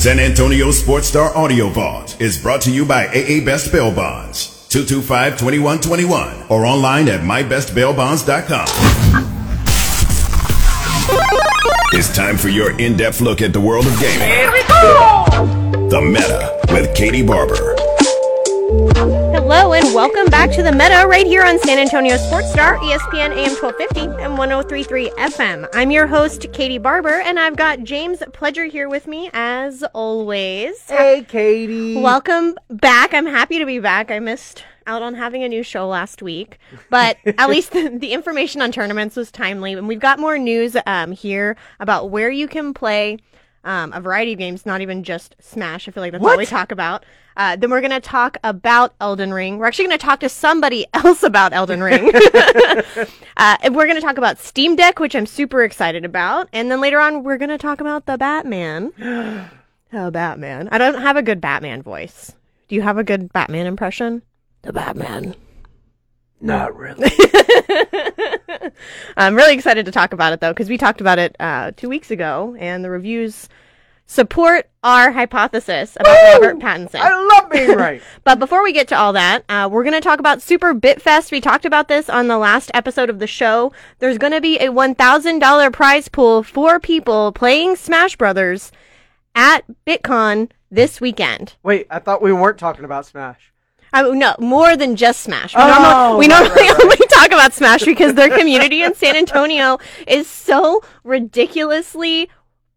San Antonio Sports Star Audio Vault is brought to you by AA Best Bail Bonds, 225-2121, or online at mybestbailbonds.com. It's time for your in-depth look at the world of gaming. Here we go! The Meta with Katie Barber. Hello and welcome back to the Meta right here on San Antonio Sports Star, ESPN AM 1250 and 1033 FM. I'm your host, Katie Barber, and I've got James Pledger here with me as always. Hey, Katie. Welcome back. I'm happy to be back. I missed out on having a new show last week, but at least the, the information on tournaments was timely. And we've got more news um, here about where you can play um, a variety of games, not even just Smash. I feel like that's all we talk about. Uh, then we're going to talk about Elden Ring. We're actually going to talk to somebody else about Elden Ring. uh, and we're going to talk about Steam Deck, which I'm super excited about. And then later on, we're going to talk about the Batman. Oh, Batman. I don't have a good Batman voice. Do you have a good Batman impression? The Batman. Not really. I'm really excited to talk about it though, because we talked about it uh, two weeks ago, and the reviews support our hypothesis about Robert Pattinson. I love being right. But before we get to all that, uh, we're going to talk about Super Bitfest. We talked about this on the last episode of the show. There's going to be a $1,000 prize pool for people playing Smash Brothers at BitCon this weekend. Wait, I thought we weren't talking about Smash. I, no, more than just Smash. We Oh, normally, we right, normally right. only talk about Smash because their community in San Antonio is so ridiculously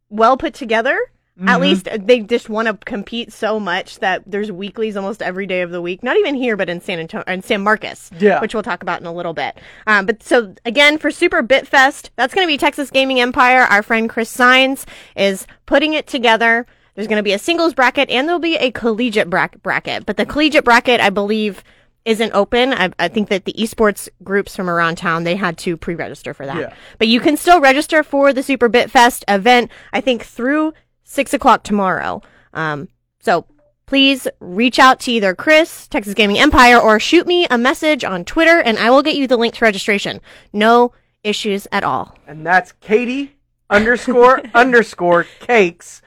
well put together. Mm-hmm. At least they just want to compete so much that there's weeklies almost every day of the week. Not even here, but in San Antonio, in San Marcos, Yeah. which we'll talk about in a little bit. Um, but so again, for Super Bitfest, that's going to be Texas Gaming Empire. Our friend Chris Signs is putting it together. There's going to be a singles bracket and there'll be a collegiate bra- bracket. But the collegiate bracket, I believe, isn't open. I, I think that the esports groups from around town they had to pre-register for that. Yeah. But you can still register for the Super Bitfest event. I think through six o'clock tomorrow. Um, so please reach out to either Chris, Texas Gaming Empire, or shoot me a message on Twitter, and I will get you the link to registration. No issues at all. And that's Katie underscore underscore cakes.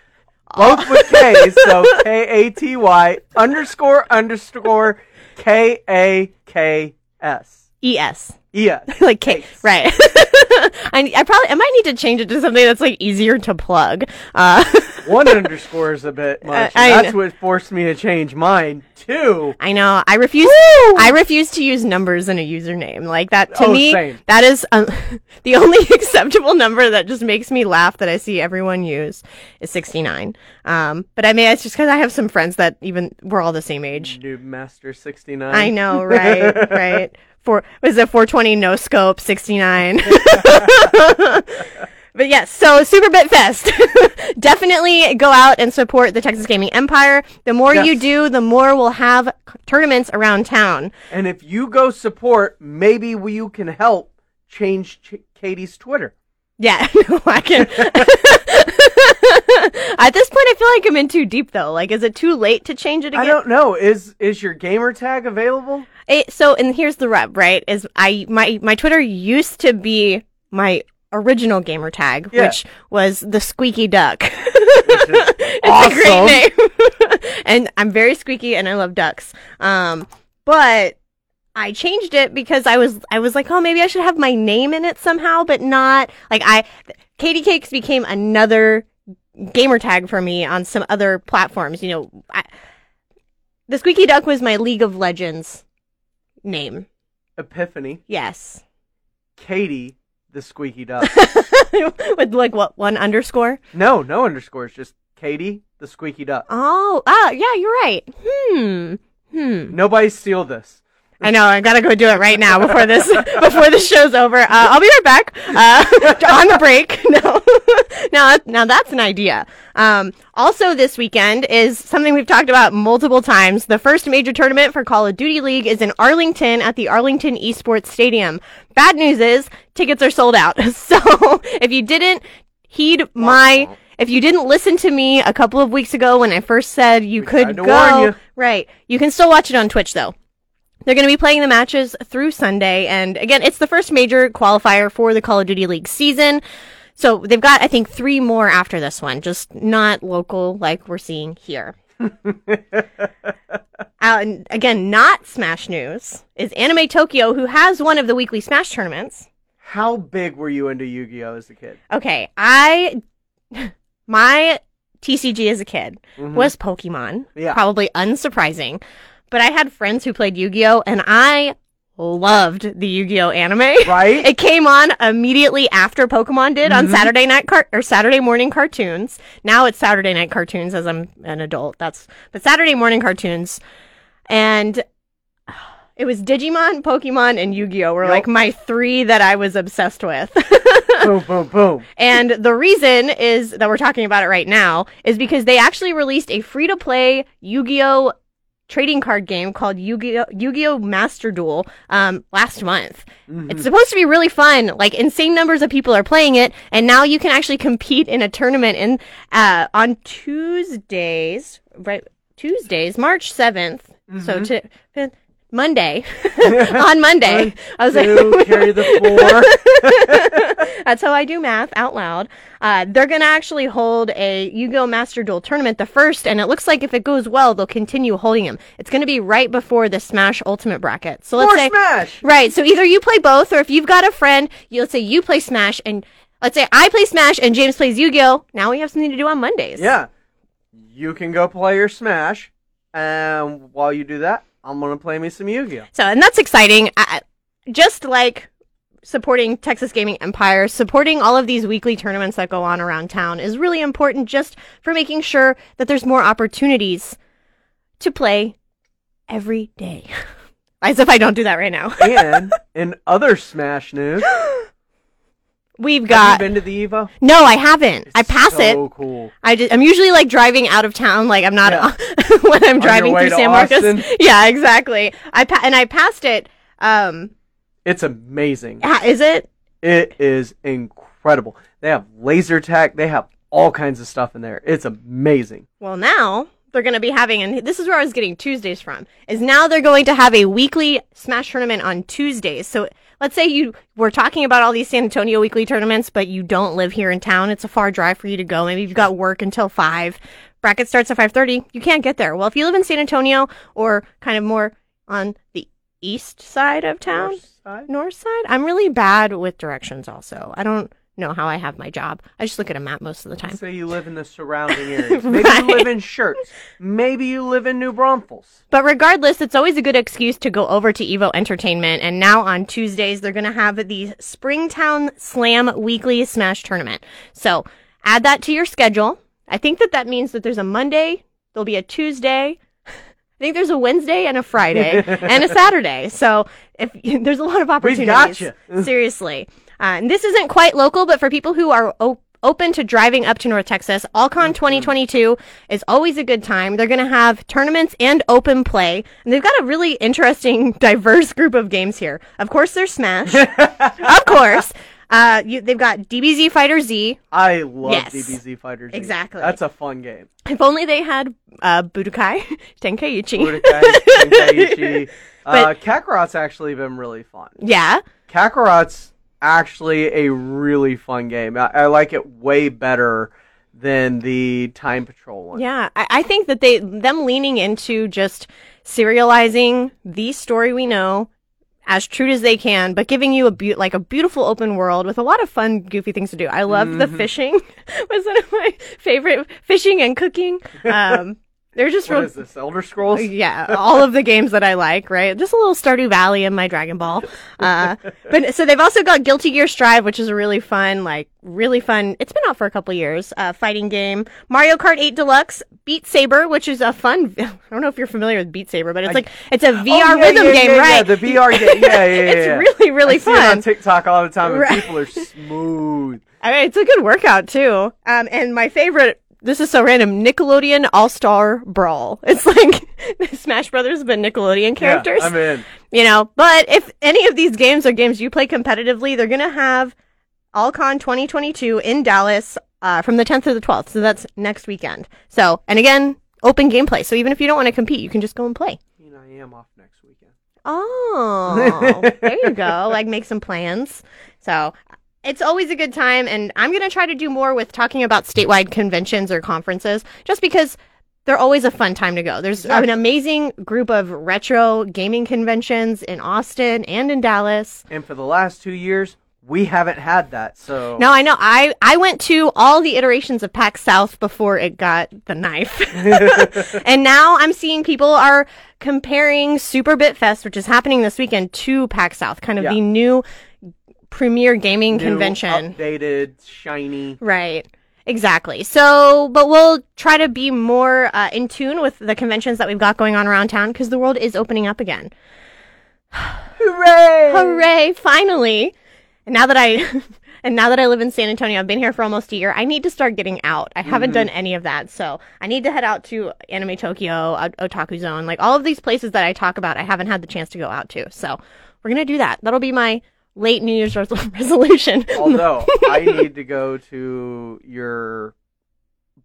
Both with K's, so K A T Y underscore underscore K A K S. Es. E S. like cake, Cakes. right? I, I probably I might need to change it to something that's like easier to plug. Uh, One underscore is a bit much. I and that's know. what forced me to change mine. too. I know. I refuse. I refuse to use numbers in a username like that. To Oh, me, same. that is um, the only acceptable number that just makes me laugh that I see everyone use is sixty nine. Um, but I mean, it's just because I have some friends that even we're all the same age. Noob Master 69. I know, right? right. For was it 420 no scope 69? but yes, so Super Bit Fest. Definitely go out and support the Texas Gaming Empire. The more you do, the more we'll have tournaments around town. And if you go support, maybe you can help change Ch- Katie's Twitter. Yeah, no, I can. At this point, I feel like I'm in too deep though. Like, is it too late to change it again? I don't know. Is is your gamer tag available? It, so, and here's the rub, right? Is I my my Twitter used to be my original gamer tag, Yeah. which was the Squeaky Duck. it's a great name, and I'm very squeaky, and I love ducks. Um, but I changed it because I was I was like, oh, maybe I should have my name in it somehow, but not like I. Katie Cakes became another gamer tag for me on some other platforms. You know, I, the Squeaky Duck was my League of Legends name. Epiphany, Yes. Katie, the squeaky duck. With like what one underscore? no, no underscores, just Katie, the squeaky duck. Oh, ah, yeah, you're right. Hmm. Hmm. Nobody steal this. I know. I gotta go do it right now before this before this show's over. Uh, I'll be right back. Uh, on the break. No, now now that's an idea. Um, also, this weekend is something we've talked about multiple times. The first major tournament for Call of Duty League is in Arlington at the Arlington Esports Stadium. Bad news is tickets are sold out. So if you didn't heed my if you didn't listen to me a couple of weeks ago when I first said you We could go, you. right, you can still watch it on Twitch though. They're going to be playing the matches through Sunday. And again, it's the first major qualifier for the Call of Duty League season. So they've got, I think, three more after this one, just not local like we're seeing here. uh, and again, not Smash News is Anime Tokyo, who has one of the weekly Smash tournaments. How big were you into Yu-Gi-Oh as a kid? Okay, I my TCG as a kid Mhm. was Pokemon. Yeah. Probably unsurprising. But I had friends who played Yu-Gi-Oh and I loved the Yu-Gi-Oh anime. Right? It came on immediately after Pokemon did on Mhm. Saturday night car- or Saturday morning cartoons. Now it's Saturday night cartoons as I'm an adult. That's but Saturday morning cartoons, and it was Digimon, Pokemon, and Yu-Gi-Oh were Yep. like my three that I was obsessed with. boom, boom, boom. And the reason is that we're talking about it right now is because they actually released a free to play Yu Gi trading card game called Yu Gi Oh! Yu-Gi-Oh! Master Duel um, last month. Mhm. It's supposed to be really fun. Like insane numbers of people are playing it, and now you can actually compete in a tournament in uh, on Tuesdays, right? Tuesdays, March 7th So Mhm. to Monday on Monday, I was Two, like, carry the floor. That's how I do math out loud. Uh, they're going to actually hold a Yu-Gi-Oh! Master Duel tournament, the first, and it looks like if it goes well, they'll continue holding them. It's going to be right before the Smash Ultimate bracket. So let's More say, Smash. right. So either you play both, or if you've got a friend, you, let's say you play Smash, and let's say I play Smash and James plays Yu-Gi-Oh! Now we have something to do on Mondays. Yeah. You can go play your Smash, and while you do that, I'm gonna play me some Yu-Gi-Oh. So, and that's exciting. I, just like supporting Texas Gaming Empire, supporting all of these weekly tournaments that go on around town is really important just for making sure that there's more opportunities to play every day. As if I don't do that right now. and in other Smash news, We've have got. you been to the Evo? no, I haven't. I It's pass it. So cool. I just, I'm usually like driving out of town, like I'm not Yeah. when I'm driving through San Marcos. Austin. Yeah, exactly. I pa- and I passed it. Um, It's amazing. is it? It is incredible. They have laser tag. They have all kinds of stuff in there. It's amazing. Well, now they're going to be having, and this is where I was getting Tuesdays from, is now they're going to have a weekly Smash tournament on Tuesdays. So let's say you were talking about all these San Antonio weekly tournaments, but you don't live here in town. It's a far drive for you to go. Maybe you've got work until five. Bracket starts at five thirty. You can't get there. Well, if you live in San Antonio or kind of more on the east side of town, North side? north side, I'm really bad with directions. Also, I don't know how I have my job. I just look at a map most of the time. Say you live in the surrounding areas. Maybe Right. you live in Schertz. Maybe you live in New Braunfels. But regardless, it's always a good excuse to go over to Evo Entertainment. And now on Tuesdays, they're going to have the Springtown Slam Weekly Smash Tournament. So add that to your schedule. I think that that means that there's a Monday, there'll be a Tuesday. I think there's a Wednesday and a Friday and a Saturday. So if there's a lot of opportunities. We gotcha. Seriously. Uh, and this isn't quite local, but for people who are o- open to driving up to North Texas, Allcon 2022 is always a good time. They're going to have tournaments and open play. And they've got a really interesting, diverse group of games here. Of course, there's Smash. of course. Uh, you, they've got DBZ Fighter Z. I love Yes. DBZ Fighters. Exactly. That's a fun game. If only they had uh, Budokai Tenkaichi. Budokai, Tenkaichi. Uh, Kakarot's actually been really fun. Yeah. Kakarot's actually a really fun game. I, I like it way better than the Time Patrol one. Yeah, I, I think that they them leaning into just serializing the story we know as true as they can, but giving you a beau- like a beautiful open world with a lot of fun, goofy things to do. I love the Mhm. fishing; was one of my favorite. Fishing and cooking. Um, they're just What real. is this? Elder Scrolls? Yeah, all of the games that I like, right? Just a little Stardew Valley in my Dragon Ball. Uh, but so they've also got Guilty Gear Strive, which is a really fun, like really fun. It's been out for a couple years. Uh, fighting game. Mario Kart 8 Deluxe. Beat Saber, which is a fun. I don't know if you're familiar with Beat Saber, but it's like it's a VR Oh, yeah, rhythm yeah, game, yeah, right? Yeah, the VR game. Yeah, yeah, yeah. it's really really I see it fun. on TikTok all the time, and Right. people are smooth. I mean, it's a good workout too. Um, and my favorite. This is so random. Nickelodeon All Star Brawl. It's like Smash Brothers, but Nickelodeon characters. Yeah, I'm in. you know but if any of these games are games you play competitively they're gonna have allcon 2022 in dallas uh, from the 10th to the 12th so that's next weekend so and again open gameplay so even if you don't want to compete you can just go and play You know, I am off next weekend. oh there you go like make some plans so it's always a good time, and I'm going to try to do more with talking about statewide conventions or conferences, just because they're always a fun time to go. There's an amazing group of retro gaming conventions in Austin and in Dallas. And for the last two years, we haven't had that. So No, I know. I I went to all the iterations of PAX South before it got the knife, and now I'm seeing people are comparing Super Bit Fest, which is happening this weekend, to PAX South, kind of Yeah. the new premier gaming new, convention. updated, shiny. Right. Exactly. So, but we'll try to be more uh, in tune with the conventions that we've got going on around town because the world is opening up again. Hooray! Hooray! Finally. And now that I, and now that I live in San Antonio, I've been here for almost a year. I need to start getting out. I haven't done any of that, so I need to head out to Anime Tokyo, Otaku Zone, like all of these places that I talk about. I haven't had the chance to go out to, so we're gonna do that. That'll be my late New Year's res- resolution. Although I need to go to your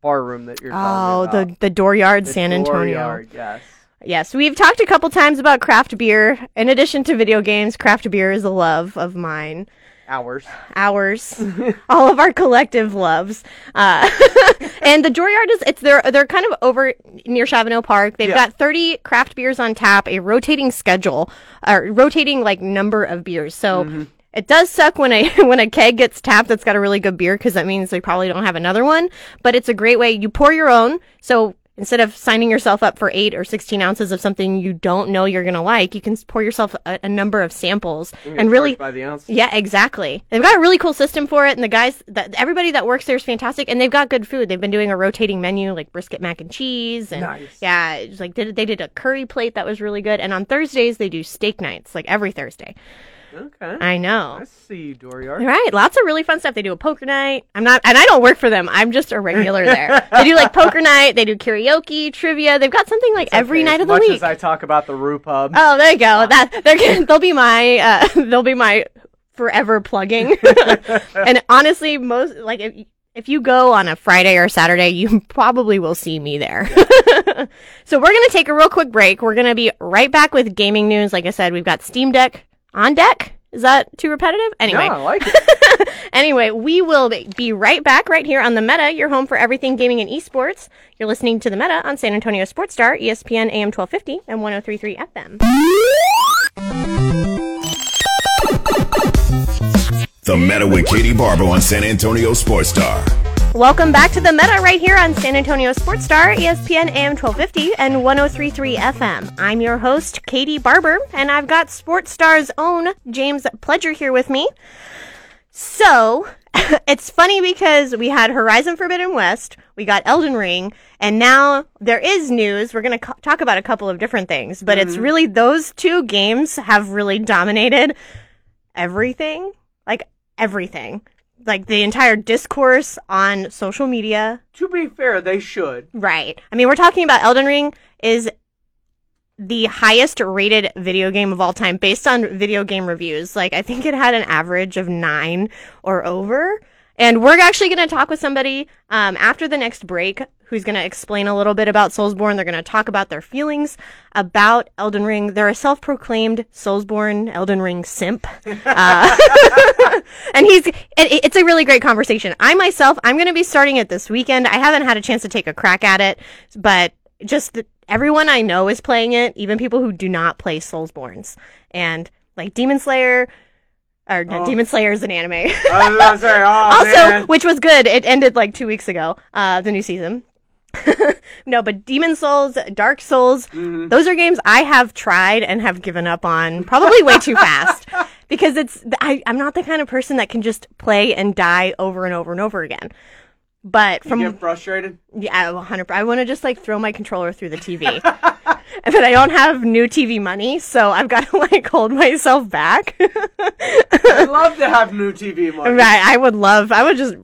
bar room that you're oh, talking the about. the Dooryard, The San Antonio. Dooryard, yes. Yes, we've talked a couple times about craft beer. In addition to video games, craft beer is a love of mine. Hours. Ours, all of our collective loves. Uh, and the Dooryard is it's they're they're kind of over near Shavano Park. They've Yeah. got 30 craft beers on tap, a rotating schedule, or rotating like number of beers. So Mm-hmm. it does suck when a when a keg gets tapped that's got a really good beer because that means they probably don't have another one. But it's a great way. You pour your own. So instead of signing yourself up for eight or 16 ounces of something you don't know you're gonna like, you can pour yourself a, a number of samples and really by the ounce. yeah, exactly. They've got a really cool system for it, and the guys, that everybody that works there is fantastic, and they've got good food. They've been doing a rotating menu like brisket mac and cheese, and Nice. yeah, it's like they did a curry plate that was really good. And on Thursdays they do steak nights, like every Thursday. Okay. I know. I see you, Dooryard. Right, lots of really fun stuff. They do a poker night. I'm not, and I don't work for them. I'm just a regular there. They do like poker night. They do karaoke, trivia. They've got something like every Okay, night as of the much week. as I talk about the Rue Pub. Oh, there you go. That they're gonna, they'll be my uh, they'll be my forever plugging. and honestly, most like if if you go on a Friday or Saturday, you probably will see me there. so we're gonna take a real quick break. We're gonna be right back with gaming news. Like I said, we've got Steam Deck on deck. Is that too repetitive? Anyway, Yeah, I like it. anyway, we will be right back right here on the Meta, your home for everything gaming and esports. You're listening to the Meta on San Antonio Sports Star, ESPN AM 1250 and 1033 FM. The Meta with Katie Barber on San Antonio Sports Star. Welcome back to the Meta right here on San Antonio Sports Star, ESPN AM 1250 and 1033 FM. I'm your host, Katie Barber, and I've got Sports Star's own James Pledger here with me. So, it's funny because we had Horizon Forbidden West, we got Elden Ring, and now there is news. We're going to co- talk about a couple of different things, but it's mm-hmm. really those two games have really dominated everything. Like, everything. Like, the entire discourse on social media. to be fair, they should. Right. I mean, we're talking about Elden Ring is the highest rated video game of all time based on video game reviews. Like, I think it had an average of nine or over. And we're actually going to talk with somebody um, after the next break who's going to explain a little bit about Soulsborne. They're going to talk about their feelings about Elden Ring. They're a self-proclaimed Soulsborne Elden Ring simp. Uh, and he's it, it's a really great conversation. I myself, I'm going to be starting it this weekend. I haven't had a chance to take a crack at it, but just the, everyone I know is playing it, even people who do not play Soulsbornes. And like Demon Slayer or Oh. Demon Slayer is an anime. I was gonna say, oh, also, man. which was good. It ended like 2 weeks ago, uh the new season. no, but Demon's Souls, Dark Souls, Mm-hmm. those are games I have tried and have given up on probably way too fast because it's I, I'm not the kind of person that can just play and die over and over and over again. But You from get frustrated. yeah, 100. I want to just like throw my controller through the TV. but I don't have new TV money, so I've got to like hold myself back. I'd love to have new TV money. Right, I would love. I would just.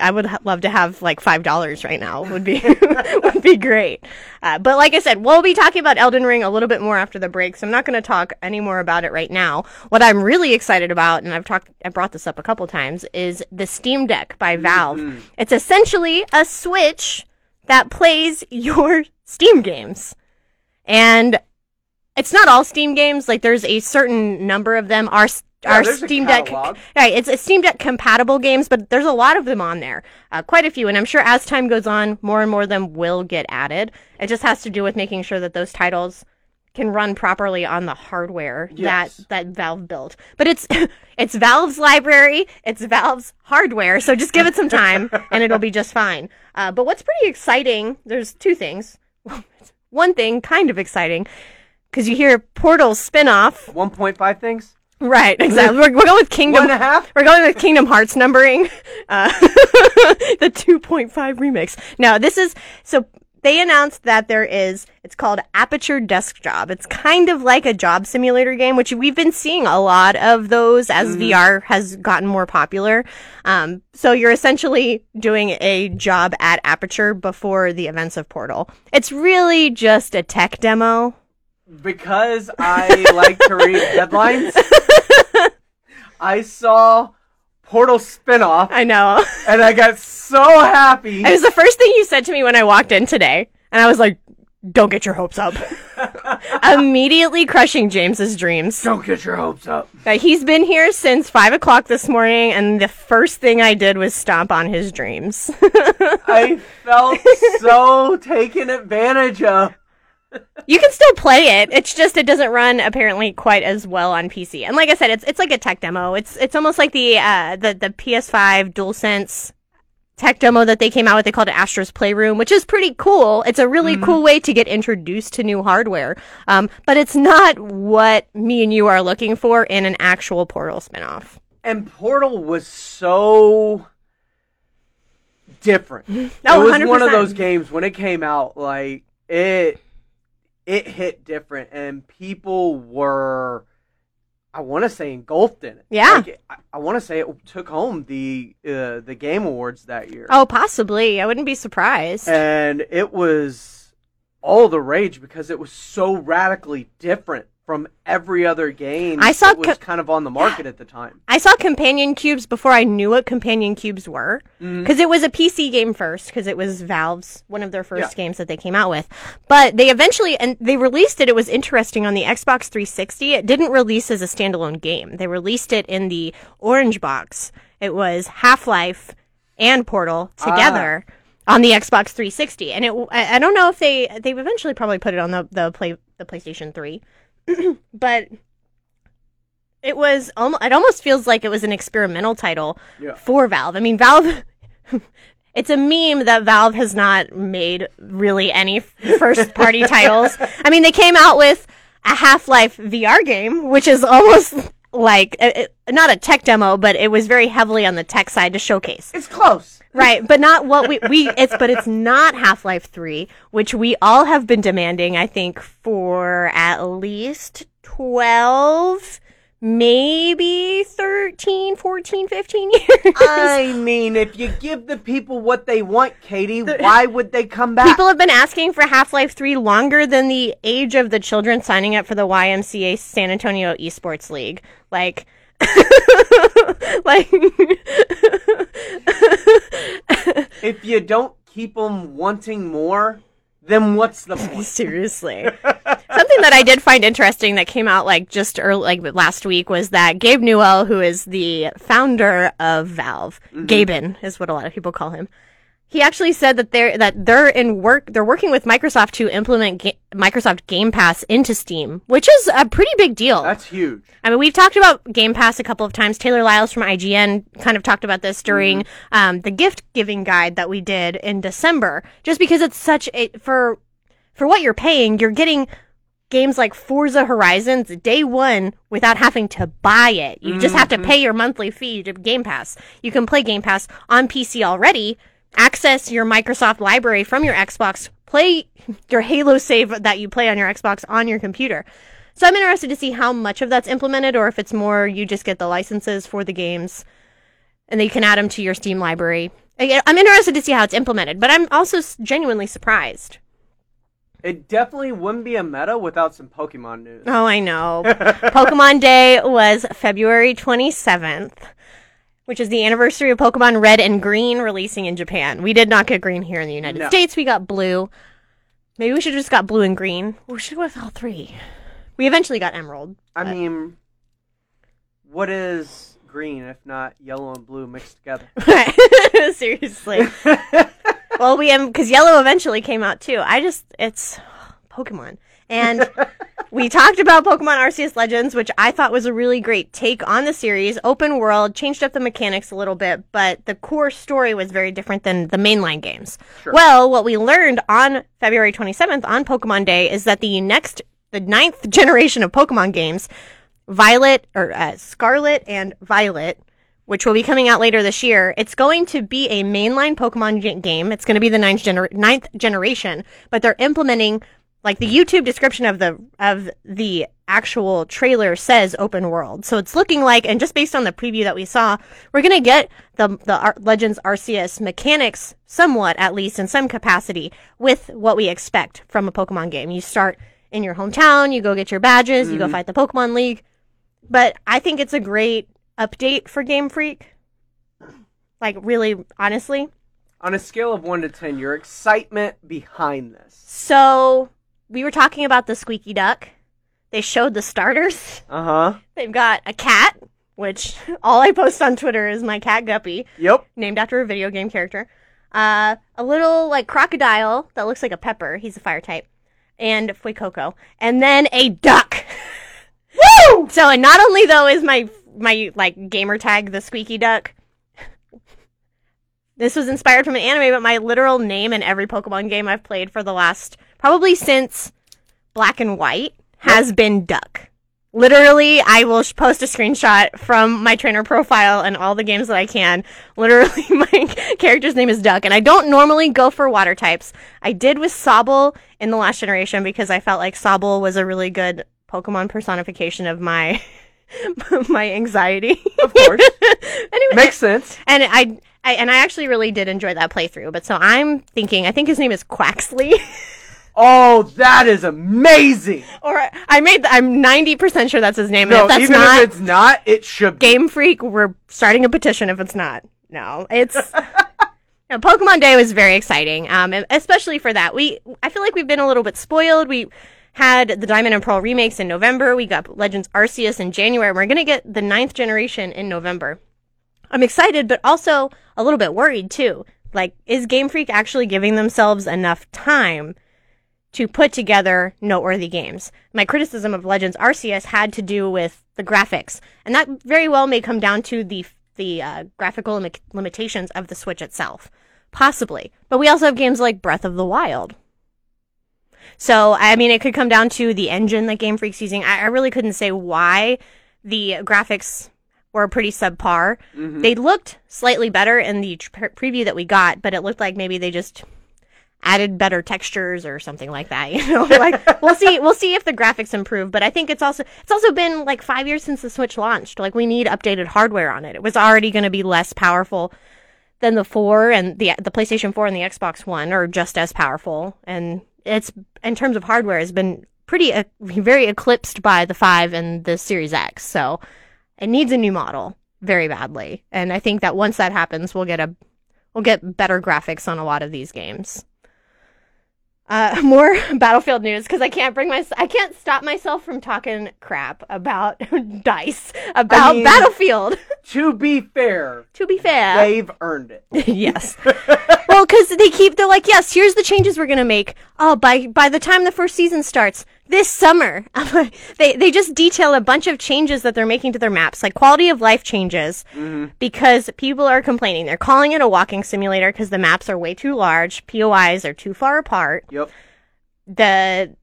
I would love to have like five dollars right now. Would be would be great. Uh, but like I said, we'll be talking about Elden Ring a little bit more after the break. So I'm not going to talk any more about it right now. What I'm really excited about, and I've talked, I brought this up a couple times, is the Steam Deck by Valve. It's essentially a Switch that plays your Steam games, and it's not all Steam games. Like there's a certain number of them are Yeah, our Steam Deck. Right, it's, it's Steam Deck compatible games, but there's a lot of them on there, uh, quite a few. And I'm sure as time goes on, more and more of them will get added. It just has to do with making sure that those titles can run properly on the hardware Yes. that that Valve built. But it's it's Valve's library, it's Valve's hardware, so just give it some time and it'll be just fine. Uh, but what's pretty exciting, there's two things. One thing kind of exciting because you hear Portal spin-off. 1.5 things? Right, exactly. We're, we're going with Kingdom. One and a half? We're going with Kingdom Hearts numbering, uh, the 2.5 remix. Now, this is so they announced that there is. It's called Aperture Desk Job. It's kind of like a job simulator game, which we've been seeing a lot of those as VR has gotten more popular. Um, so you're essentially doing a job at Aperture before the events of Portal. It's really just a tech demo. Because I like to read headlines, I saw Portal spinoff I know. and I got so happy. It was the first thing you said to me when I walked in today. And I was like, don't get your hopes up. Immediately crushing James's dreams. Don't get your hopes up. He's been here since five o'clock this morning, and the first thing I did was stomp on his dreams. I felt so taken advantage of. You can still play it. It's just it doesn't run apparently quite as well on PC. And like I said, it's it's like a tech demo. It's it's almost like the uh the the PS5 DualSense tech demo that they came out with. They called it Astro's Playroom, which is pretty cool. It's a really cool way to get introduced to new hardware. Um, but it's not what me and you are looking for in an actual Portal spinoff. And Portal was so different. Oh, it was one of those games when it came out, like it it hit different and people were I want to say engulfed in it. Yeah. Like, I, I want to say it took home the uh, the game awards that year. Oh, possibly. I wouldn't be surprised. and it was all the rage because it was so radically different from every other game I saw that was co- kind of on the market at the time. I saw companion cubes before I knew what companion cubes were Mm-hmm. because it was a PC game first because it was Valve's one of their first Yeah. games that they came out with. But they eventually and they released it. It was interesting on the Xbox 360. It didn't release as a standalone game. They released it in the orange box. It was Half Life and Portal Ah. together. On the Xbox 360, and it, I I don't know if they they've eventually probably put it on the the play the PlayStation 3, but it was almost it almost feels like it was an experimental title Yeah. for Valve. I mean, Valve it's a meme that Valve has not made really any first party titles. I mean, they came out with a Half-Life VR game, which is almost like uh, not a tech demo, but it was very heavily on the tech side to showcase. It's close. Right, but not what we we it's but it's not Half-Life 3, which we all have been demanding I think for at least 12 maybe 13, 14, 15 years. I mean, if you give the people what they want, Katie, why would they come back? People have been asking for Half-Life 3 longer than the age of the children signing up for the YMCA San Antonio Esports League. Like like if you don't keep them wanting more, then what's the point? Seriously. Something that I did find interesting that came out like just early, like last week was that Gabe Newell, who is the founder of Valve, mm-hmm. Gaben is what a lot of people call him. He actually said that they're that they're in work. They're working with Microsoft to implement ga- Microsoft Game Pass into Steam, which is a pretty big deal. That's huge. I mean, we've talked about Game Pass a couple of times. Taylor Lyles from IGN kind of talked about this during um, the gift giving guide that we did in December. Just because it's such a for for what you're paying, you're getting games like Forza Horizons day one without having to buy it. You just have to pay your monthly fee to Game Pass. You can play Game Pass on PC already. Access your Microsoft library from your Xbox. Play your Halo save that you play on your Xbox on your computer. So I'm interested to see how much of that's implemented, or if it's more you just get the licenses for the games, and then you can add them to your Steam library. I'm interested to see how it's implemented, but I'm also genuinely surprised. It definitely wouldn't be a meta without some Pokemon news. Oh, I know. Pokemon Day was February 27th, which is the anniversary of Pokemon Red and Green releasing in Japan. We did not get green here in the United No. States. We got blue. Maybe we should have just got blue and green. We should have with all three. We eventually got emerald. I mean, What is green if not yellow and blue mixed together? Seriously. well, we am because yellow eventually came out too. I just it's Pokemon, and we talked about Pokemon Arceus Legends, which I thought was a really great take on the series. Open world, changed up the mechanics a little bit, but the core story was very different than the mainline games. Sure. Well, what we learned on February 27th on Pokemon Day is that the next, the ninth generation of Pokemon games, Violet or uh, Scarlet and Violet, which will be coming out later this year. It's going to be a mainline Pokemon game. It's going to be the ninth, gener- ninth generation, but they're implementing like the YouTube description of the of the actual trailer says open world. So it's looking like, and just based on the preview that we saw, we're gonna get the the Ar- Legends Arceus mechanics somewhat, at least in some capacity, with what we expect from a Pokemon game. You start in your hometown, you go get your badges, you go mm-hmm. fight the Pokemon League. But I think it's a great update for Game Freak. Like really, honestly. On a scale of one to ten, your excitement behind this. So we were talking about the squeaky duck. They showed the starters. Uh huh. They've got a cat, which all I post on Twitter is my cat Guppy, Yep. named after a video game character. Uh, a little like crocodile that looks like a pepper. He's a fire type, and Fuecoco, and then a duck. Woo! So, and not only though is my my like gamer tag the squeaky duck. This was inspired from an anime, but my literal name in every Pokemon game I've played for the last probably since Black and White has been Duck. Literally, I will post a screenshot from my trainer profile and all the games that I can. Literally, my character's name is Duck, and I don't normally go for water types. I did with Sobble in the last generation because I felt like Sobble was a really good Pokemon personification of my my anxiety. Of course. anyway, Makes sense. and I, I and I actually really did enjoy that playthrough. But so I'm thinking, I think his name is Quaxly. Oh, that is amazing. or I made. I'm 90 percent sure that's his name. No, if even not, if it's not, it should be. Game Freak, we're starting a petition if it's not. No, it's no, Pokemon Day was very exciting, um, especially for that. We I feel like we've been a little bit spoiled. We had the Diamond and Pearl remakes in November. We got Legends Arceus in January. We're gonna get the ninth generation in November. I'm excited, but also a little bit worried too. Like, is Game Freak actually giving themselves enough time to put together noteworthy games. My criticism of Legends Arceus had to do with the graphics, and that very well may come down to the the uh, graphical lim- limitations of the Switch itself, possibly. But we also have games like Breath of the Wild. So I mean, it could come down to the engine that Game Freak's using. I, I really couldn't say why the graphics were pretty subpar. They looked slightly better in the tr- preview that we got, but it looked like maybe they just added better textures or something like that. You know, like we'll see. We'll see if the graphics improve. But I think it's also it's also been like five years since the Switch launched. Like we need updated hardware on it. It was already going to be less powerful than the four and the the PlayStation Four and the Xbox One are just as powerful. And it's in terms of hardware has been pretty uh, very eclipsed by the five and the Series X. So it needs a new model very badly. And I think that once that happens, we'll get a we'll get better graphics on a lot of these games. Uh, more Battlefield news because I can't bring my I can't stop myself from talking crap about Dice about mean- Battlefield. To be fair, to be fair, they've earned it. yes. well, because they keep they're like, yes, here's the changes we're gonna make. Oh, by by the time the first season starts this summer, they they just detail a bunch of changes that they're making to their maps, like quality of life changes, mm-hmm. because people are complaining. They're calling it a walking simulator because the maps are way too large, POIs are too far apart Yep. the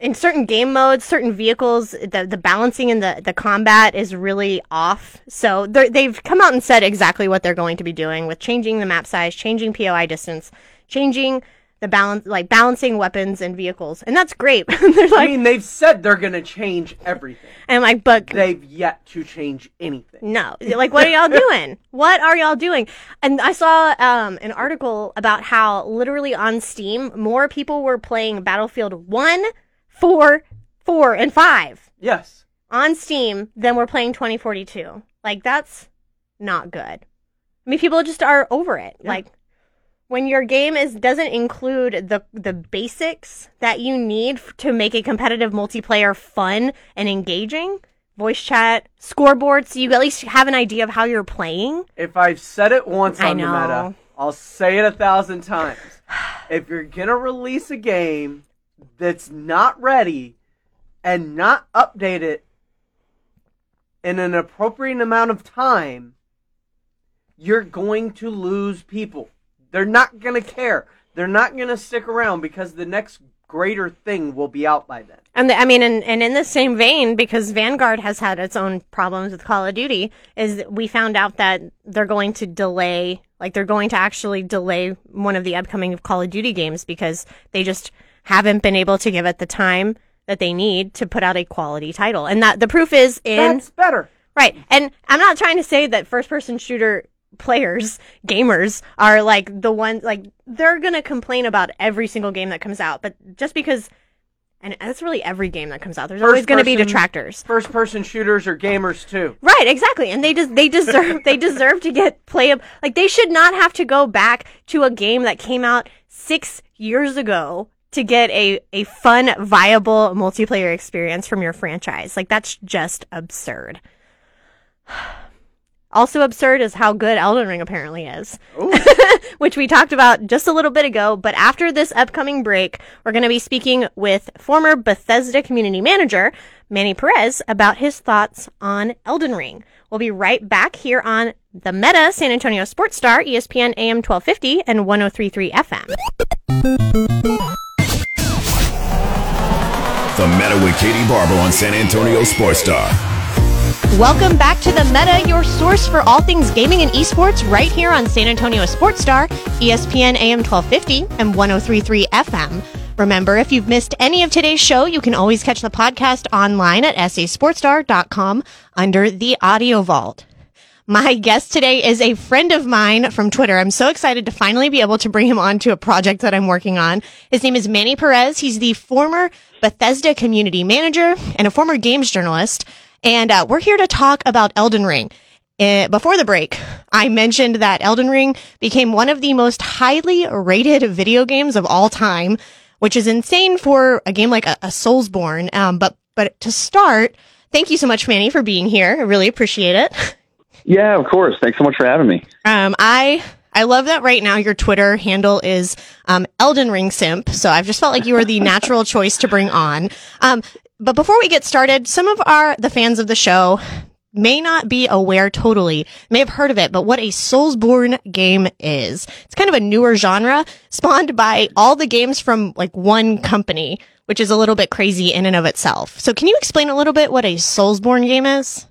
in certain game modes, certain vehicles, the the balancing in the the combat is really off. So they've come out and said exactly what they're going to be doing with changing the map size, changing POI distance, changing the balance, like balancing weapons and vehicles, and that's great. they're I mean, they've said they're gonna change everything. and I'm like, but They've yet to change anything. No. Like, what are y'all doing? What are y'all doing? And I saw um, an article about how literally on Steam, more people were playing Battlefield 1, 4, 4, and 5 Yes. on Steam than were playing 2042. Like, that's not good. I mean, people just are over it. Yeah. Like, when your game is doesn't include the the basics that you need to make a competitive multiplayer fun and engaging, voice chat, scoreboard, so you at least have an idea of how you're playing. If I've said it once on the meta, I'll say it a thousand times. if you're gonna release a game that's not ready and not update it in an appropriate amount of time, you're going to lose people. They're not gonna care. They're not gonna stick around because the next greater thing will be out by then. And the, I mean, and, and in the same vein, because Vanguard has had its own problems with Call of Duty, is we found out that they're going to delay, like they're going to actually delay one of the upcoming Call of Duty games because they just haven't been able to give it the time that they need to put out a quality title. And that the proof is in That's better. Right. And I'm not trying to say that first person shooter players, gamers are like the ones like they're going to complain about every single game that comes out, but just because and that's really every game that comes out. There's always going to be detractors. First person shooters are gamers too. Right, exactly. And they just they deserve they deserve to get playable. Like they should not have to go back to a game that came out 6 years ago to get a a fun viable multiplayer experience from your franchise. Like that's just absurd. Also absurd is how good Elden Ring apparently is. Which we talked about just a little bit ago, but after this upcoming break, we're going to be speaking with former Bethesda community manager Manny Perez about his thoughts on Elden Ring. We'll be right back here on the Meta San Antonio Sports Star, ESPN AM 1250 and 1033 FM. The Meta with Katie Barber on San Antonio Sports Star. Welcome back to the Meta, your source for all things gaming and esports, right here on San Antonio Sports Star, ESPN AM 1250 and 1033 FM. Remember, if you've missed any of today's show, you can always catch the podcast online at sasportstar.com under the audio vault. My guest today is a friend of mine from Twitter. I'm so excited to finally be able to bring him on to a project that I'm working on. His name is Manny Perez. He's the former Bethesda community manager and a former games journalist. And uh, we're here to talk about Elden Ring. Uh, before the break, I mentioned that Elden Ring became one of the most highly rated video games of all time, which is insane for a game like a, a Soulsborne. Um, but but to start, thank you so much, Manny, for being here. I really appreciate it. Yeah, of course. Thanks so much for having me. Um, I I love that right now your Twitter handle is um, Elden Ring Simp. So I've just felt like you were the natural choice to bring on. Um, but before we get started, some of our the fans of the show may not be aware totally, may have heard of it, but what a Soulsborne game is. It's kind of a newer genre spawned by all the games from like one company, which is a little bit crazy in and of itself. So can you explain a little bit what a Soulsborne game is?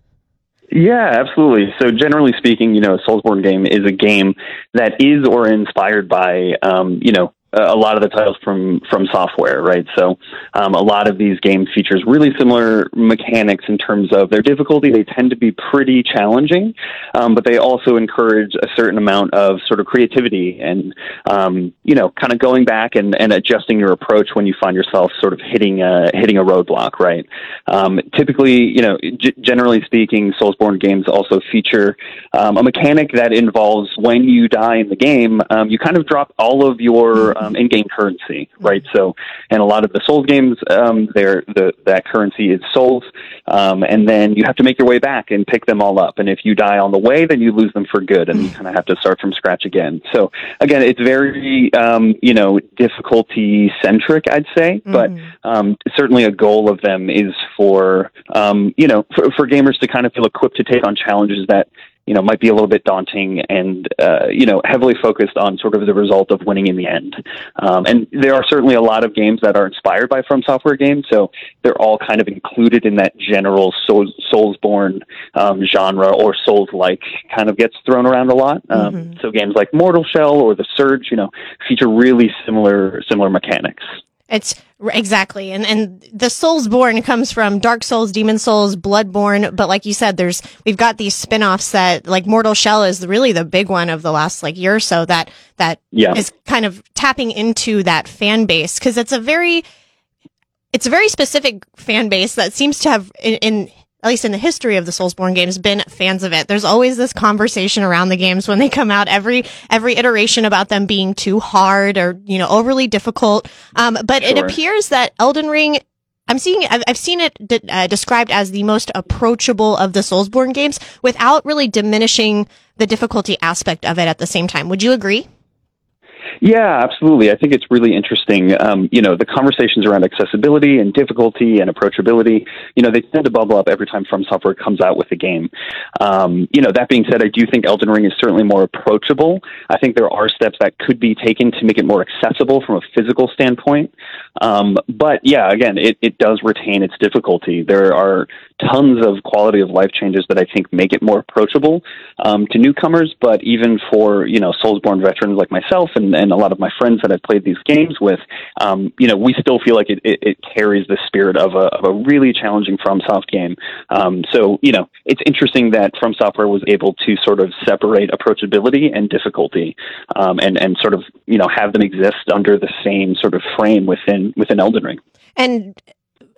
Yeah, absolutely. So generally speaking, you know, a Soulsborne game is a game that is or inspired by, um, you know, a lot of the titles from From Software, right? So um, a lot of these games features really similar mechanics in terms of their difficulty. They tend to be pretty challenging, um, but they also encourage a certain amount of sort of creativity and um, you know, kind of going back and, and adjusting your approach when you find yourself sort of hitting a hitting a roadblock, right? Um, typically, you know, g- generally speaking, Soulsborne games also feature um, a mechanic that involves when you die in the game, um, you kind of drop all of your um, in-game currency, right? So, in a lot of the Souls games, um, there the that currency is souls, um, and then you have to make your way back and pick them all up. And if you die on the way, then you lose them for good, and you kind of have to start from scratch again. So, again, it's very um, you know difficulty centric, I'd say, but um, certainly a goal of them is for um, you know for, for gamers to kind of feel equipped to take on challenges that you know might be a little bit daunting and uh, you know heavily focused on sort of the result of winning in the end. Um, and there are certainly a lot of games that are inspired by From Software games, so they're all kind of included in that general soul, Soulsborne um, genre or Souls-like kind of gets thrown around a lot. Um, So games like Mortal Shell or The Surge, you know, feature really similar similar mechanics. It's exactly, and and the Soulsborne comes from Dark Souls, Demon's Souls, Bloodborne. But like you said, there's we've got these spin-offs that like Mortal Shell is really the big one of the last like year or so that that is Yeah. kind of tapping into that fan base because it's a very it's a very specific fan base that seems to have in, in at least in the history of the Soulsborne games, been fans of it. There's always this conversation around the games when they come out. Every every iteration about them being too hard or you know overly difficult. Um, but it appears that Elden Ring I'm seeing I've, I've seen it de- uh, described as the most approachable of the Soulsborne games without really diminishing the difficulty aspect of it at the same time. Would you agree? Yeah, absolutely. I think it's really interesting. Um, you know, the conversations around accessibility and difficulty and approachability, you know, they tend to bubble up every time From Software comes out with a game. Um, you know, that being said, I do think Elden Ring is certainly more approachable. I think there are steps that could be taken to make it more accessible from a physical standpoint. Um, but yeah, again, it, it does retain its difficulty. There are tons of quality of life changes that I think make it more approachable um, to newcomers, but even for, you know, Soulsborne veterans like myself and, and a lot of my friends that I've played these games with, um, you know, we still feel like it, it, it carries the spirit of a, of a really challenging FromSoft game. Um, so, you know, it's interesting that From Software was able to sort of separate approachability and difficulty, um, and and sort of you know have them exist under the same sort of frame within within Elden Ring. And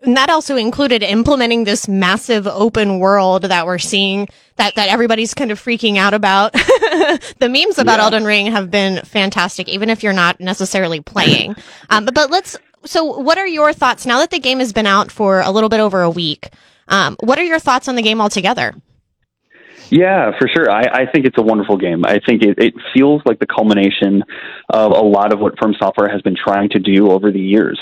and that also included implementing this massive open world that we're seeing that, that everybody's kind of freaking out about. the memes about yeah. Elden Ring have been fantastic, even if you're not necessarily playing. um, but, but let's, so what are your thoughts now that the game has been out for a little bit over a week? Um, what are your thoughts on the game altogether? Yeah, for sure. I, I think it's a wonderful game. I think it, it feels like the culmination of a lot of what From Software has been trying to do over the years.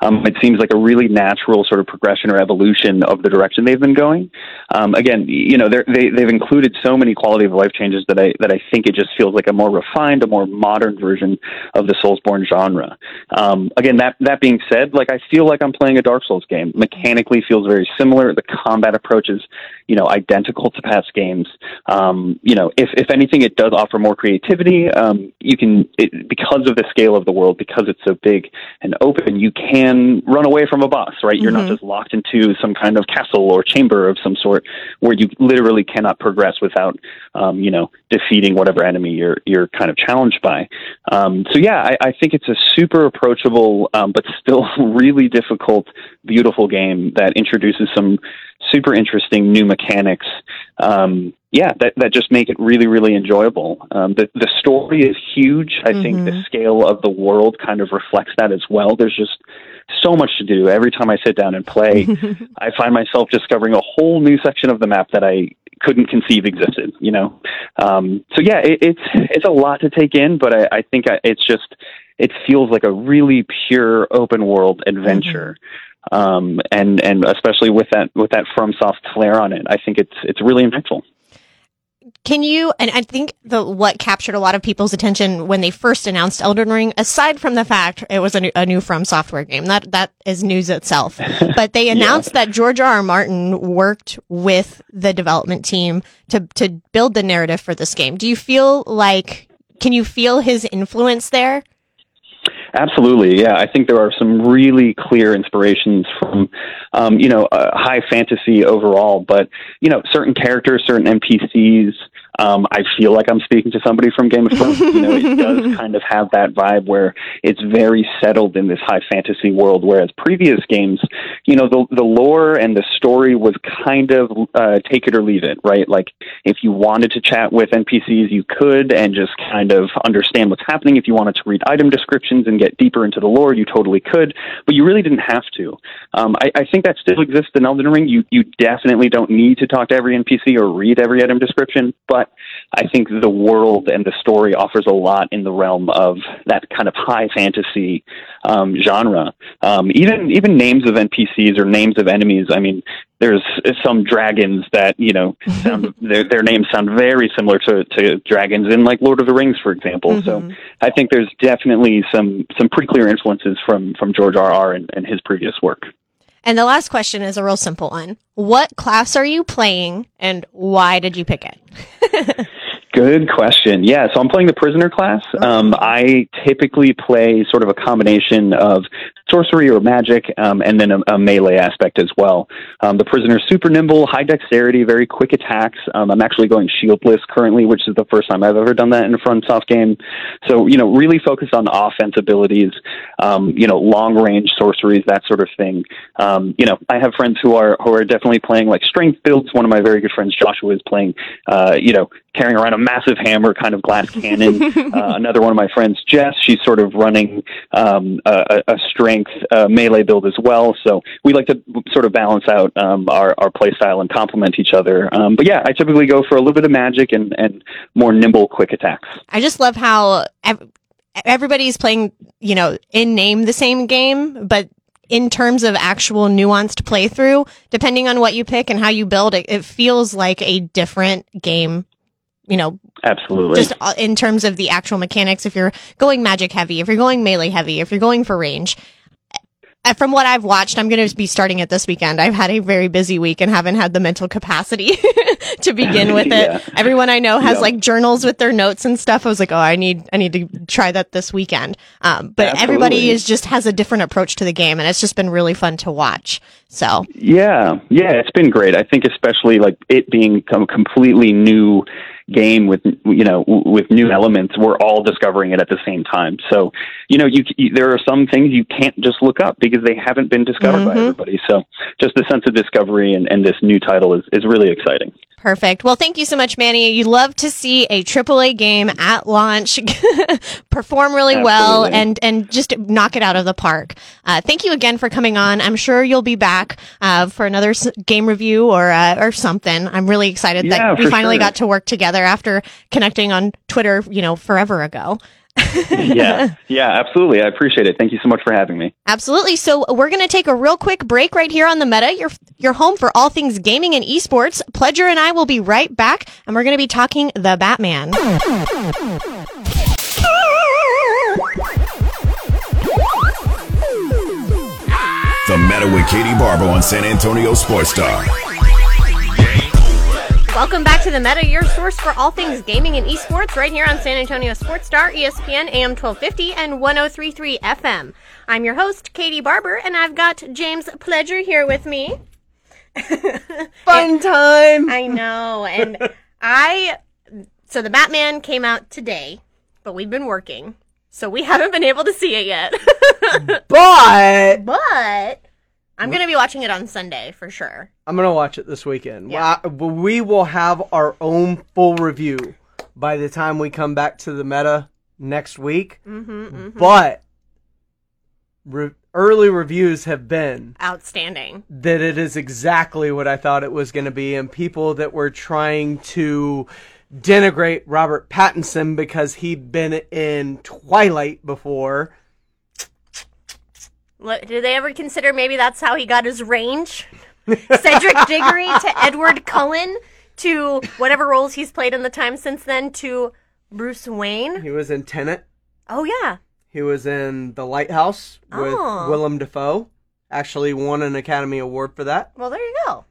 Um, it seems like a really natural sort of progression or evolution of the direction they've been going. Um, again, you know, they they've included so many quality of life changes that I that I think it just feels like a more refined, a more modern version of the Soulsborne genre. Um, again, that that being said, like I feel like I'm playing a Dark Souls game. Mechanically, feels very similar. The combat approach is, you know, identical to past games. Um, you know, if if anything, it does offer more creativity. Um, you can it, because of the scale of the world, because it's so big and open, you can run away from a boss. Right, you're mm-hmm. not just locked into some kind of castle or chamber of some sort where you literally cannot progress without, um, you know, defeating whatever enemy you're you're kind of challenged by. Um, so yeah, I, I think it's a super approachable, um, but still really difficult, beautiful game that introduces some super interesting new mechanics. Um, yeah, that that just make it really really enjoyable. Um, the the story is huge. I mm-hmm. think the mm-hmm. scale of the world kind of reflects that as well. There's just so much to do. Every time I sit down and play, I find myself discovering a whole new section of the map that I couldn't conceive existed. You know, um, so yeah, it, it's it's a lot to take in, but I, I think I, it's just it feels like a really pure open world adventure. Mm-hmm um, and and especially with that with that FromSoft flair on it, I think it's it's really impactful. Can you, and I think the, what captured a lot of people's attention when they first announced Elden Ring, aside from the fact it was a new, a new From Software game, that, that is news itself. But they announced yeah. that George R. R. Martin worked with the development team to, to build the narrative for this game. Do you feel like, can you feel his influence there? Absolutely, yeah. I think there are some really clear inspirations from, um, you know, uh, high fantasy overall, but you know, certain characters, certain NPCs, um, I feel like I'm speaking to somebody from Game of Thrones. you know, it does kind of have that vibe where it's very settled in this high fantasy world, whereas previous games, you know, the the lore and the story was kind of uh, take it or leave it, right? Like if you wanted to chat with NPCs, you could and just kind of understand what's happening. If you wanted to read item descriptions and get deeper into the lore, you totally could, but you really didn't have to. Um, I, I think that still exists in Elden Ring. You you definitely don't need to talk to every NPC or read every item description, but I think the world and the story offers a lot in the realm of that kind of high fantasy um, genre. Um, even even names of NPCs or names of enemies. I mean, there's some dragons that you know sound, their their names sound very similar to to dragons in like Lord of the Rings, for example. Mm-hmm. So I think there's definitely some some pretty clear influences from from George R. R. and, and his previous work. And the last question is a real simple one. What class are you playing and why did you pick it? Good question. Yeah, so I'm playing the prisoner class. Um, I typically play sort of a combination of sorcery or magic, um, and then a, a, melee aspect as well. Um, the prisoner's super nimble, high dexterity, very quick attacks. Um, I'm actually going shieldless currently, which is the first time I've ever done that in a FromSoft game. So, you know, really focused on offense abilities, um, you know, long range sorceries, that sort of thing. Um, you know, I have friends who are who are definitely playing like strength builds. One of my very good friends, Joshua, is playing, uh, you know, carrying around a massive hammer, kind of glass cannon. uh, another one of my friends, Jess, she's sort of running um, a, a strength uh, melee build as well. So we like to sort of balance out um, our our play style and complement each other. Um, but yeah, I typically go for a little bit of magic and and more nimble, quick attacks. I just love how ev- everybody's playing, you know, in name the same game, but in terms of actual nuanced playthrough, depending on what you pick and how you build it, it feels like a different game. You know, Absolutely. just uh, in terms of the actual mechanics. If you're going magic heavy, if you're going melee heavy, if you're going for range. From what I've watched, I'm going to be starting it this weekend. I've had a very busy week and haven't had the mental capacity to begin with it. Yeah. Everyone I know has Yeah. like journals with their notes and stuff. I was like, oh, I need, I need to try that this weekend. Um, but everybody is just has a different approach to the game, and it's just been really fun to watch. So Yeah, yeah, it's been great. I think especially like it being a completely new game with you know with new elements, we're all discovering it at the same time. So you know, you, you there are some things you can't just look up because they haven't been discovered by Mhm. everybody. So just the sense of discovery and, and this new title is is really exciting. Perfect. Well, thank you so much, Manny. You love to see a AAA game at launch perform really well and and just knock it out of the park. Uh, thank you again for coming on. I'm sure you'll be back uh, for another s- game review or uh, or something. I'm really excited Yeah, that we finally sure. got to work together after connecting on Twitter, you know, forever ago. yeah, yeah, absolutely. I appreciate it. Thank you so much for having me. Absolutely. So we're going to take a real quick break right here on the Meta. Your your home for all things gaming and esports. Pledger and I will be right back, and we're going to be talking the Batman. The Meta with Katie Barber on San Antonio Sports Star. Welcome back to the Meta, your source for all things gaming and esports, right here on San Antonio Sports Star, ESPN AM 1250 and 1033 FM. I'm your host, Katie Barber, and I've got James Pledger here with me. Fun time. I know, and I. So the Batman came out today, but we've been working, so we haven't been able to see it yet. But but I'm going to be watching it on Sunday for sure. I'm gonna watch it this weekend. Yeah. Well, I- we will have our own full review by the time we come back to the meta next week. Mm-hmm, But re- early reviews have been Outstanding. that it is exactly what I thought it was going to be, and people that were trying to denigrate Robert Pattinson because he'd been in Twilight before. Did they ever consider maybe that's how he got his range? Cedric Diggory to Edward Cullen to whatever roles he's played in the time since then to Bruce Wayne. He was in Tenet. Oh yeah. He was in The Lighthouse with Oh. Willem Dafoe. Actually, won an Academy Award for that. Well, there you go.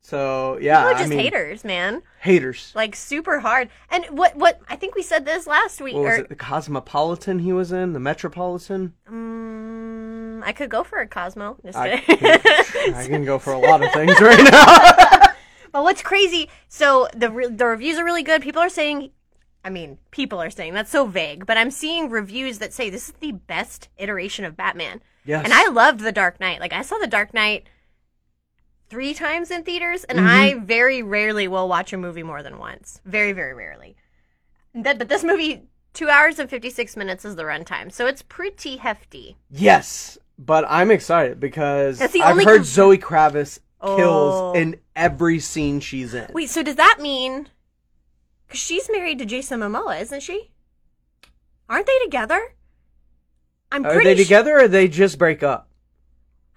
So yeah, People are I just mean, haters, man. haters. Like super hard. And what what I think we said this last week What was it? The Cosmopolitan he was in, the Metropolitan. Mm, I could go for a Cosmo. Just I can, I can go for a lot of things right now. But what's crazy? So the re- the reviews are really good. People are saying, I mean, people are saying that's so vague, but I'm seeing reviews that say this is the best iteration of Batman. Yes. And I loved The Dark Knight. Like I saw The Dark Knight three times in theaters, and mm-hmm. I very rarely will watch a movie more than once. Very, very rarely. That, but this movie, two hours and fifty six minutes is the runtime, so it's pretty hefty. Yes, but I'm excited because That's the I've only heard com- Zoe Kravitz Oh. kills in every scene she's in. Wait, so does that mean? Because she's married to Jason Momoa, isn't she? Aren't they together? I'm Are pretty they su- together or they just break up?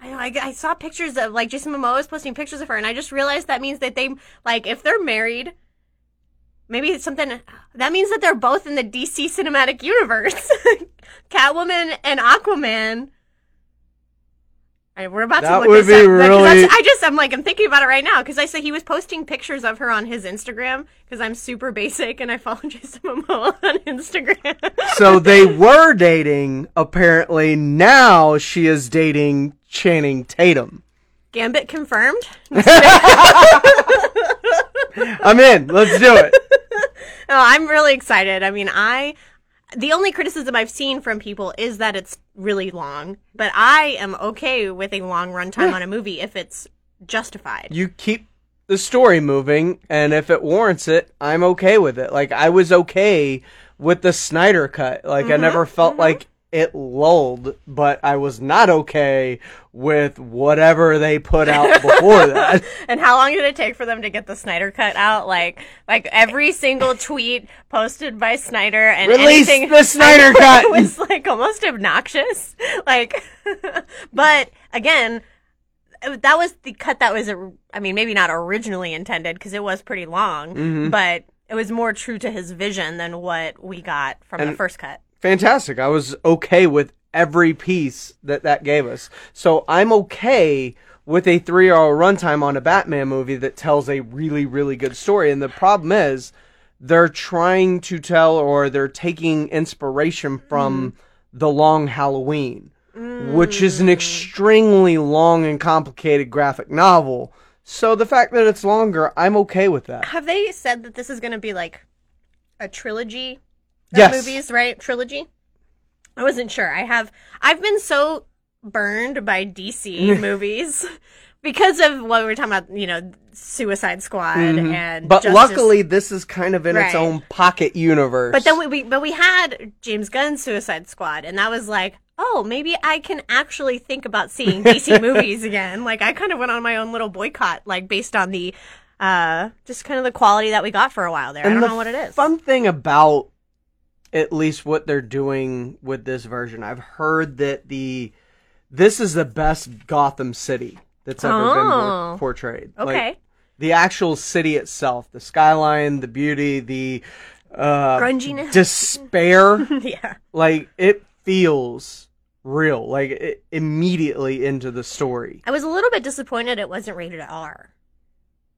I know. I, I saw pictures of like Jason Momoa is posting pictures of her, and I just realized that means that they like if they're married. Maybe it's something that means that they're both in the DC cinematic universe. Catwoman and Aquaman. I, we're about That to look would this be up. Really- I just I'm like I'm thinking about it right now because I said he was posting pictures of her on his Instagram because I'm super basic and I follow Jason Momoa on Instagram. So they were dating, apparently. Now she is dating Channing Tatum. Gambit confirmed. I'm in. Let's do it. Oh, I'm really excited. I mean, I the only criticism I've seen from people is that it's really long, but I am okay with a long runtime on a movie if it's justified. You keep the story moving, and if it warrants it, I'm okay with it. Like I was okay with the Snyder cut. Like I mm-hmm. never felt mm-hmm. like it lulled, but I was not okay with whatever they put out before that. And how long did it take for them to get the Snyder cut out? Like, like every single tweet posted by Snyder and Release anything the Snyder cut! it was like almost obnoxious. Like, but again, that was the cut that was, I mean, maybe not originally intended because it was pretty long, Mm-hmm. but it was more true to his vision than what we got from the first cut. Fantastic. I was okay with every piece that that gave us. So I'm okay with a three hour runtime on a Batman movie that tells a really, really good story. And the problem is they're trying to tell or they're taking inspiration from mm. The Long Halloween, which is an mm. extremely long and complicated graphic novel. So the fact that it's longer, I'm okay with that. Have they said that this is going to be like a trilogy Yes. movies, right? Trilogy? I wasn't sure. I have I've been so burned by DC movies because of what we were talking about, you know, Suicide Squad and Mm-hmm. But Justice- luckily, this is kind of in its own pocket universe. But then we, we but we had James Gunn's Suicide Squad and that was like, oh, maybe I can actually think about seeing DC movies again. Like I kind of went on my own little boycott like based on the uh just kind of the quality that we got for a while there. I don't the know what it is. Fun thing about at least what they're doing with this version, I've heard that the this is the best Gotham City that's ever been Oh. por- portrayed. Okay. Like, the actual city itself, the skyline, the beauty, the uh, Grunginess. despair, yeah. like it feels real, like it, immediately into the story. I was a little bit disappointed it wasn't rated R.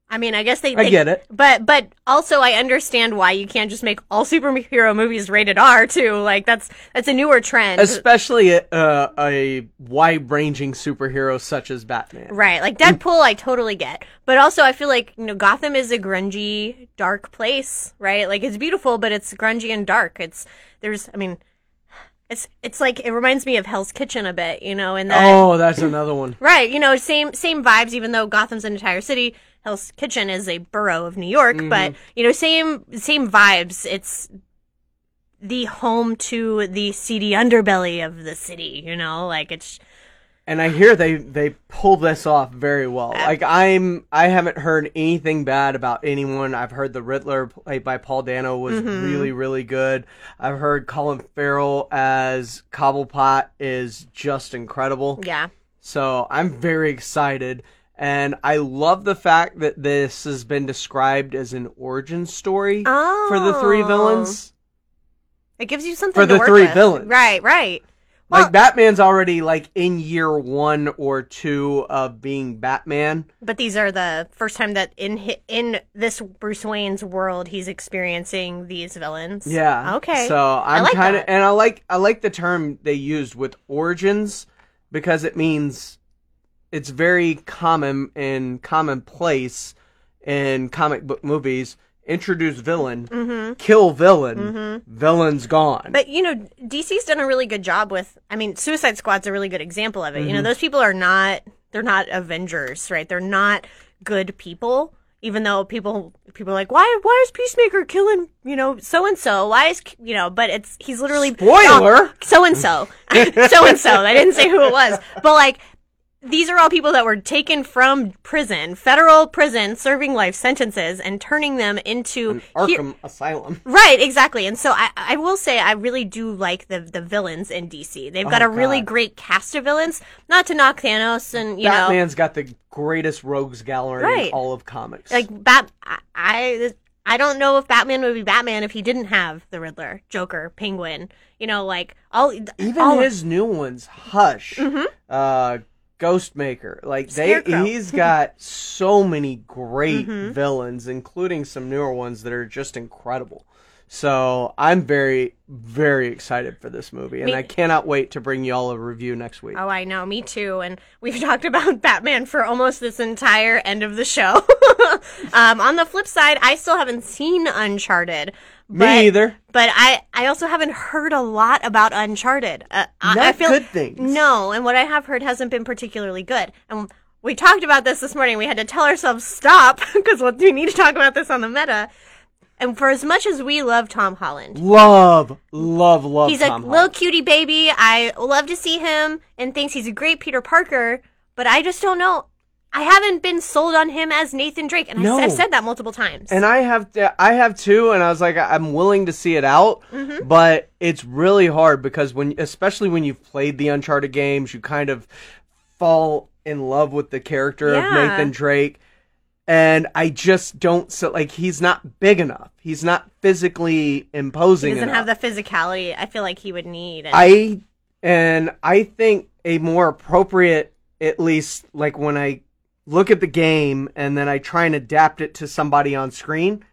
I mean, I guess they. I get it. but but also I understand why you can't just make all superhero movies rated R too. Like that's that's a newer trend, Especially a, uh, a wide-ranging superhero such as Batman. right? Like Deadpool, I totally get, but also I feel like you know Gotham is a grungy, dark place, right? Like it's beautiful, but it's grungy and dark. It's there's, I mean, it's it's like it reminds me of Hell's Kitchen a bit, you know, And that Oh, that's another one. Right, you know, same same vibes. Even though Gotham's an entire city, Hell's Kitchen is a borough of New York, but mm-hmm. you know, same same vibes. It's the home to the seedy underbelly of the city. You know, like it's And I hear they they pull this off very well. Like I'm I haven't heard anything bad about anyone. I've heard the Riddler played by Paul Dano was mm-hmm. really really good. I've heard Colin Farrell as Cobblepot is just incredible. yeah, So I'm very excited. And I love the fact that this has been described as an origin story for the three oh. villains. it gives you something For to the work three with. villains. Right, right. Well- like Batman's already like in year one or two of being Batman. But these are the first time that in in this Bruce Wayne's world he's experiencing these villains. Yeah. Okay. So I'm like kind of, and I like I like the term they used with origins because it means it's very common and commonplace in comic book movies. Introduce villain, kill villain, villain's gone. Mm-hmm. But you know, DC's done a really good job with. I mean, Suicide Squad's a really good example of it. You know, those people are not. They're not Avengers, right? They're not good people. Even though people people are like, why why is Peacemaker killing you know so and so? Why is you know? But it's he's literally Spoiler! so and so, so and so. I didn't say who it was, but like these are all people that were taken from prison, federal prison, serving life sentences, and turning them into he- Arkham Asylum. Right, exactly. And so I, I will say I really do like the the villains in DC. They've got Oh, a really great cast of villains. Not to knock Thanos and you know Batman's got the greatest rogues gallery Right. in all of comics. like Bat I, I I don't know if Batman would be Batman if he didn't have the Riddler, Joker, Penguin. You know, like all even all, his new ones, Hush, uh, Ghostmaker, like they. Scarecrow. he's got so many great Mm-hmm. villains, including some newer ones that are just incredible. So I'm very, very excited for this movie, and Me- I cannot wait to bring y'all a review next week. Oh, I know, me too. And we've talked about Batman for almost this entire end of the show. um, on the flip side, I still haven't seen Uncharted. Me but- either. But I, I also haven't heard a lot about Uncharted. Uh, I, I feel good things. No, and what I have heard hasn't been particularly good. And we talked about this this morning. We had to tell ourselves stop because we need to talk about this on the meta. And for as much as we love Tom Holland, Love, love, love. he's Tom a little cutie baby. I love to see him and thinks he's a great Peter Parker, but I just don't know. I haven't been sold on him as Nathan Drake, and No. I, have said that multiple times. And I have, I have too, and I was like, I'm willing to see it out, Mm-hmm. but it's really hard because when, especially when you've played the Uncharted games, you kind of fall in love with the character of Nathan Drake, and I just don't. So like, he's not big enough. He's not physically imposing. he doesn't enough. have the physicality I feel like he would need. And I and I think a more appropriate, at least like when I look at the game and then I try and adapt it to somebody on screen,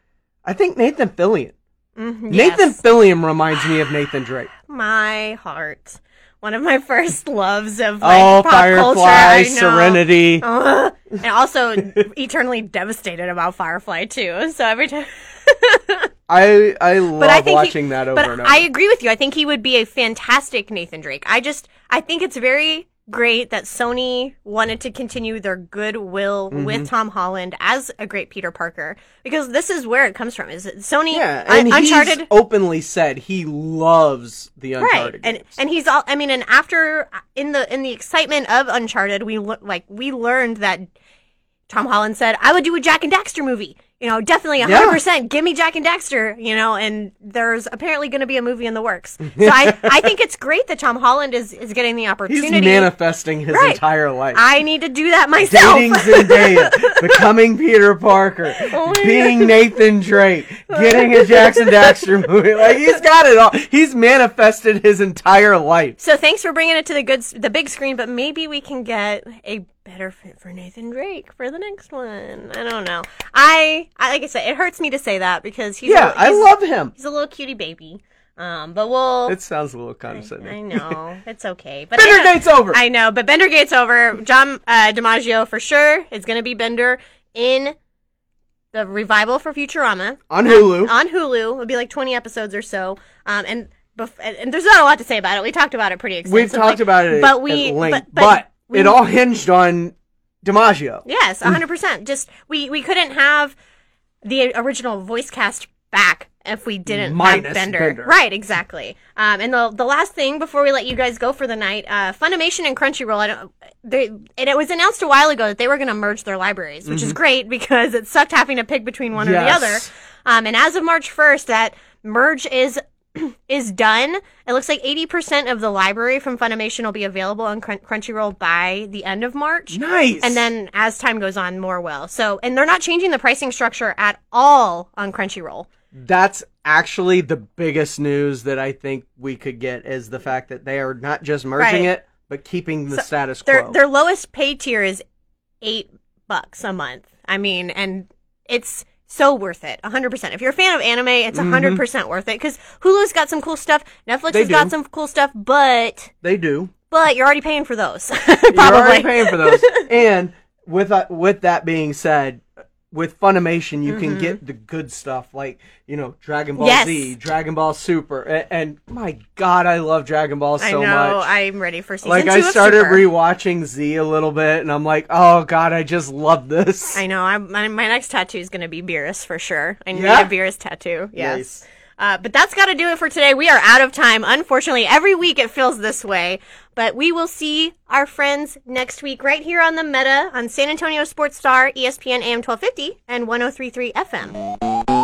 I think Nathan Fillion. Mhm, Nathan. Fillion reminds me of Nathan Drake. my heart. One of my first loves of like oh, pop Firefly, culture. Serenity. And also eternally devastated about Firefly too. So every time, I I love I watching he, that over but and over. I agree with you. I think he would be a fantastic Nathan Drake. I just I think it's very great that Sony wanted to continue their goodwill Mm-hmm. with Tom Holland as a great Peter Parker because this is where it comes from. Is it Sony yeah, and Uncharted he's openly said he loves the Uncharted and games. and he's all i mean and after in the in the excitement of uncharted we like we learned that tom holland said i would do a Jak and Daxter movie you know definitely 100% give me Jak and Daxter, you know and there's apparently going to be a movie in the works so i i think it's great that tom holland is is getting the opportunity. he's manifesting his Right. entire life. i need to do that myself dating Zendaya, becoming Peter Parker, Oh being Nathan Drake, getting a Jak and Daxter movie. Like he's got it all. He's manifested his entire life. so thanks for bringing it to the good the big screen but maybe we can get a better fit for Nathan Drake for the next one I don't know I, I like I said it hurts me to say that because he's Yeah, a, I he's- love him. he's a little cutie baby um but we'll It sounds a little I condescending. know it's okay but Bender I, Gate's over. I know but Bender Gate's over John uh, DiMaggio for sure is gonna be Bender in the revival for Futurama On Hulu. on Hulu. It'll be like 20 episodes or so. Um, and bef- and there's not a lot to say about it. We talked about it pretty extensively. We've talked about it but we, length, but, but, but we- it all hinged on DiMaggio. yes, 100. percent Just we we couldn't have the original voice cast back if we didn't Minus have Bender. Bender. Right, exactly. Um, and the the last thing before we let you guys go for the night, uh, Funimation and Crunchyroll. I don't. They, and it was announced a while ago that they were going to merge their libraries, which is great because it sucked having to pick between one or the Mm-hmm. Yes. other. Um, and as of March 1st, that merge is is done. It looks like 80% of the library from Funimation will be available on Crun- Crunchyroll by the end of March. Nice. And then as time goes on, more will. So, and they're not changing the pricing structure at all on Crunchyroll. That's actually the biggest news that I think we could get is the fact that they are not just merging Right. it, but keeping the So status quo. their lowest pay tier is eight bucks a month. I mean, and it's so worth it. 100%. If you're a fan of anime, it's 100% worth it because Hulu's got some cool stuff. Netflix Mm-hmm. They has got some cool stuff, but they do. but you're already paying for those. You're already paying for those. and with that, with that being said, with Funimation, you can get the good stuff like you know Dragon Ball Mm-hmm. Yes. Z, Dragon Ball Super, and, and my God, I love Dragon Ball I so know. much. I'm ready for season like two I started Super. rewatching Z a little bit, and I'm like, oh God, I just love this. I know. I'm, my, my next tattoo is going to be Beerus for sure. I need Yeah? a Beerus tattoo. Yes. Nice. Uh, but that's got to do it for today. We are out of time. Unfortunately, every week it feels this way. But we will see our friends next week right here on the Meta on San Antonio Sports Star, ESPN AM 1250 and 1033 FM.